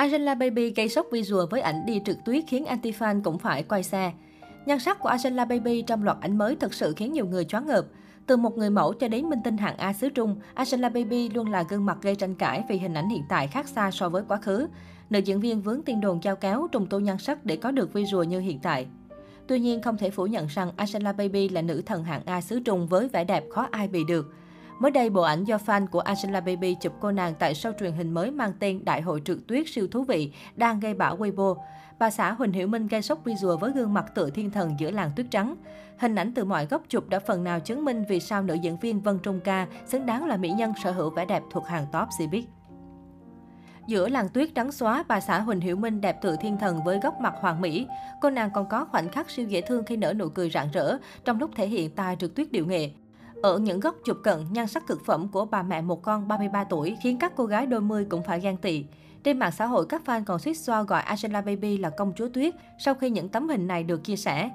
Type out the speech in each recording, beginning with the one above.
Angela Baby gây sốc visual với ảnh đi trượt tuyết khiến anti-fan cũng phải quay xe. Nhan sắc của Angela Baby trong loạt ảnh mới thực sự khiến nhiều người choáng ngợp. Từ một người mẫu cho đến minh tinh hạng A xứ Trung, Angela Baby luôn là gương mặt gây tranh cãi vì hình ảnh hiện tại khác xa so với quá khứ. Nữ diễn viên vướng tin đồn chao kéo trùng tu nhan sắc để có được visual như hiện tại. Tuy nhiên, không thể phủ nhận rằng Angela Baby là nữ thần hạng A xứ Trung với vẻ đẹp khó ai bị được. Mới đây, bộ ảnh do fan của Angela Baby chụp cô nàng tại show truyền hình mới mang tên Đại hội trượt tuyết siêu thú vị đang gây bão Weibo. Bà xã Huỳnh Hiểu Minh gây sốc visual với gương mặt tự thiên thần giữa làng tuyết trắng. Hình ảnh từ mọi góc chụp đã phần nào chứng minh vì sao nữ diễn viên Vân Trung Ca xứng đáng là mỹ nhân sở hữu vẻ đẹp thuộc hàng top Cbiz. Giữa làng tuyết trắng xóa, bà xã Huỳnh Hiểu Minh đẹp tự thiên thần với góc mặt hoàn mỹ. Cô nàng còn có khoảnh khắc siêu dễ thương khi nở nụ cười rạng rỡ trong lúc thể hiện tài trượt tuyết điệu nghệ. Ở những góc chụp cận, nhan sắc cực phẩm của bà mẹ một con 33 tuổi khiến các cô gái đôi mươi cũng phải ghen tị. Trên mạng xã hội, các fan còn suýt xoa gọi Angela Baby là công chúa tuyết sau khi những tấm hình này được chia sẻ.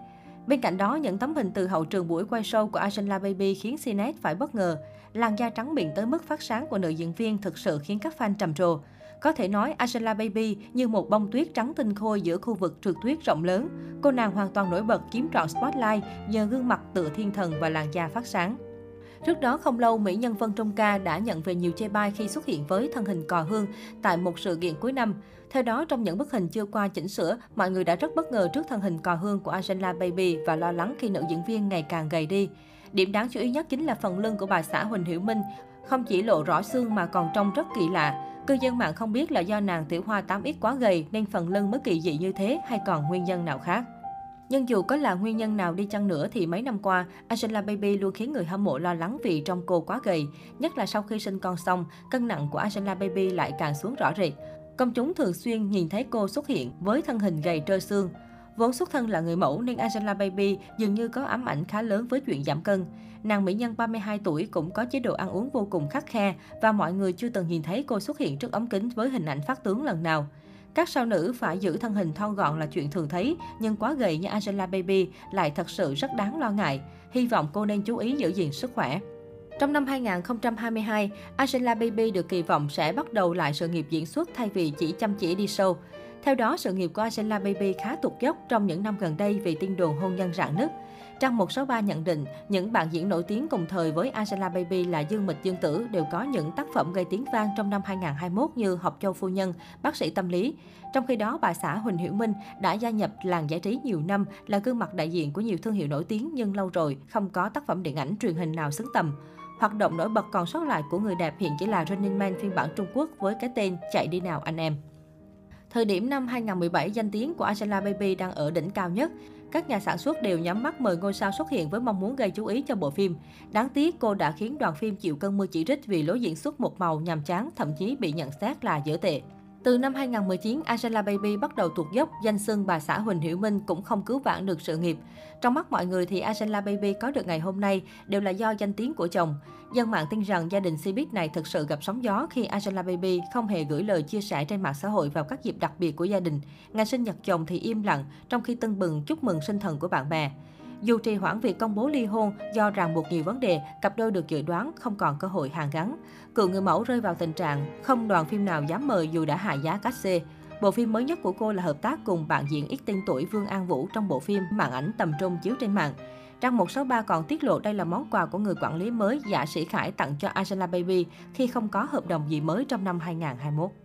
Bên cạnh đó, những tấm hình từ hậu trường buổi quay show của Angela Baby khiến CNET phải bất ngờ. Làn da trắng miệng tới mức phát sáng của nữ diễn viên thực sự khiến các fan trầm trồ. Có thể nói Angela Baby như một bông tuyết trắng tinh khôi giữa khu vực trượt tuyết rộng lớn. Cô nàng hoàn toàn nổi bật chiếm trọn spotlight nhờ gương mặt tựa thiên thần và làn da phát sáng. Trước đó không lâu, mỹ nhân Vân Trung Ca đã nhận về nhiều chê bai khi xuất hiện với thân hình cò hương tại một sự kiện cuối năm. Theo đó, trong những bức hình chưa qua chỉnh sửa, mọi người đã rất bất ngờ trước thân hình cò hương của Angela Baby và lo lắng khi nữ diễn viên ngày càng gầy đi. Điểm đáng chú ý nhất chính là phần lưng của bà xã Huỳnh Hiểu Minh, không chỉ lộ rõ xương mà còn trông rất kỳ lạ. Cư dân mạng không biết là do nàng tiểu hoa 8X quá gầy nên phần lưng mới kỳ dị như thế hay còn nguyên nhân nào khác. Nhưng dù có là nguyên nhân nào đi chăng nữa thì mấy năm qua, Angela Baby luôn khiến người hâm mộ lo lắng vì trong cô quá gầy. Nhất là sau khi sinh con xong, cân nặng của Angela Baby lại càng xuống rõ rệt. Công chúng thường xuyên nhìn thấy cô xuất hiện với thân hình gầy trơ xương. Vốn xuất thân là người mẫu nên Angela Baby dường như có ám ảnh khá lớn với chuyện giảm cân. Nàng mỹ nhân 32 tuổi cũng có chế độ ăn uống vô cùng khắc khe và mọi người chưa từng nhìn thấy cô xuất hiện trước ống kính với hình ảnh phát tướng lần nào. Các sao nữ phải giữ thân hình thon gọn là chuyện thường thấy, nhưng quá gầy như Angela Baby lại thật sự rất đáng lo ngại. Hy vọng cô nên chú ý giữ gìn sức khỏe. Trong năm 2022, Angela Baby được kỳ vọng sẽ bắt đầu lại sự nghiệp diễn xuất thay vì chỉ chăm chỉ đi show. Theo đó, sự nghiệp của Angela Baby khá tụt dốc trong những năm gần đây vì tin đồn hôn nhân rạn nứt. Trang 163 nhận định, những bạn diễn nổi tiếng cùng thời với Angela Baby là Dương Mịch Dương Tử đều có những tác phẩm gây tiếng vang trong năm 2021 như Học Châu Phu Nhân, Bác sĩ Tâm lý. Trong khi đó, bà xã Huỳnh Hiểu Minh đã gia nhập làng giải trí nhiều năm, là gương mặt đại diện của nhiều thương hiệu nổi tiếng nhưng lâu rồi không có tác phẩm điện ảnh truyền hình nào xứng tầm. Hoạt động nổi bật còn sót lại của người đẹp hiện chỉ là Running Man phiên bản Trung Quốc với cái tên Chạy đi nào anh em. Thời điểm năm 2017, danh tiếng của Angela Baby đang ở đỉnh cao nhất. Các nhà sản xuất đều nhắm mắt mời ngôi sao xuất hiện với mong muốn gây chú ý cho bộ phim. Đáng tiếc, cô đã khiến đoàn phim chịu cơn mưa chỉ trích vì lối diễn xuất một màu nhàm chán, thậm chí bị nhận xét là dở tệ. Từ năm 2019, Angela Baby bắt đầu tuột dốc, danh xưng bà xã Huỳnh Hiểu Minh cũng không cứu vãn được sự nghiệp. Trong mắt mọi người thì Angela Baby có được ngày hôm nay đều là do danh tiếng của chồng. Dân mạng tin rằng gia đình Cbiz này thực sự gặp sóng gió khi Angela Baby không hề gửi lời chia sẻ trên mạng xã hội vào các dịp đặc biệt của gia đình. Ngày sinh nhật chồng thì im lặng, trong khi tưng bừng chúc mừng sinh thần của bạn bè. Dù trì hoãn việc công bố ly hôn do ràng buộc nhiều vấn đề, cặp đôi được dự đoán không còn cơ hội hàn gắn. Cựu người mẫu rơi vào tình trạng không đoàn phim nào dám mời dù đã hạ giá cát xê. Bộ phim mới nhất của cô là hợp tác cùng bạn diễn ít tên tuổi Vương An Vũ trong bộ phim màn ảnh tầm trung chiếu trên mạng. Trang 163 còn tiết lộ đây là món quà của người quản lý mới giả Sĩ Khải tặng cho Angela Baby khi không có hợp đồng gì mới trong năm 2021.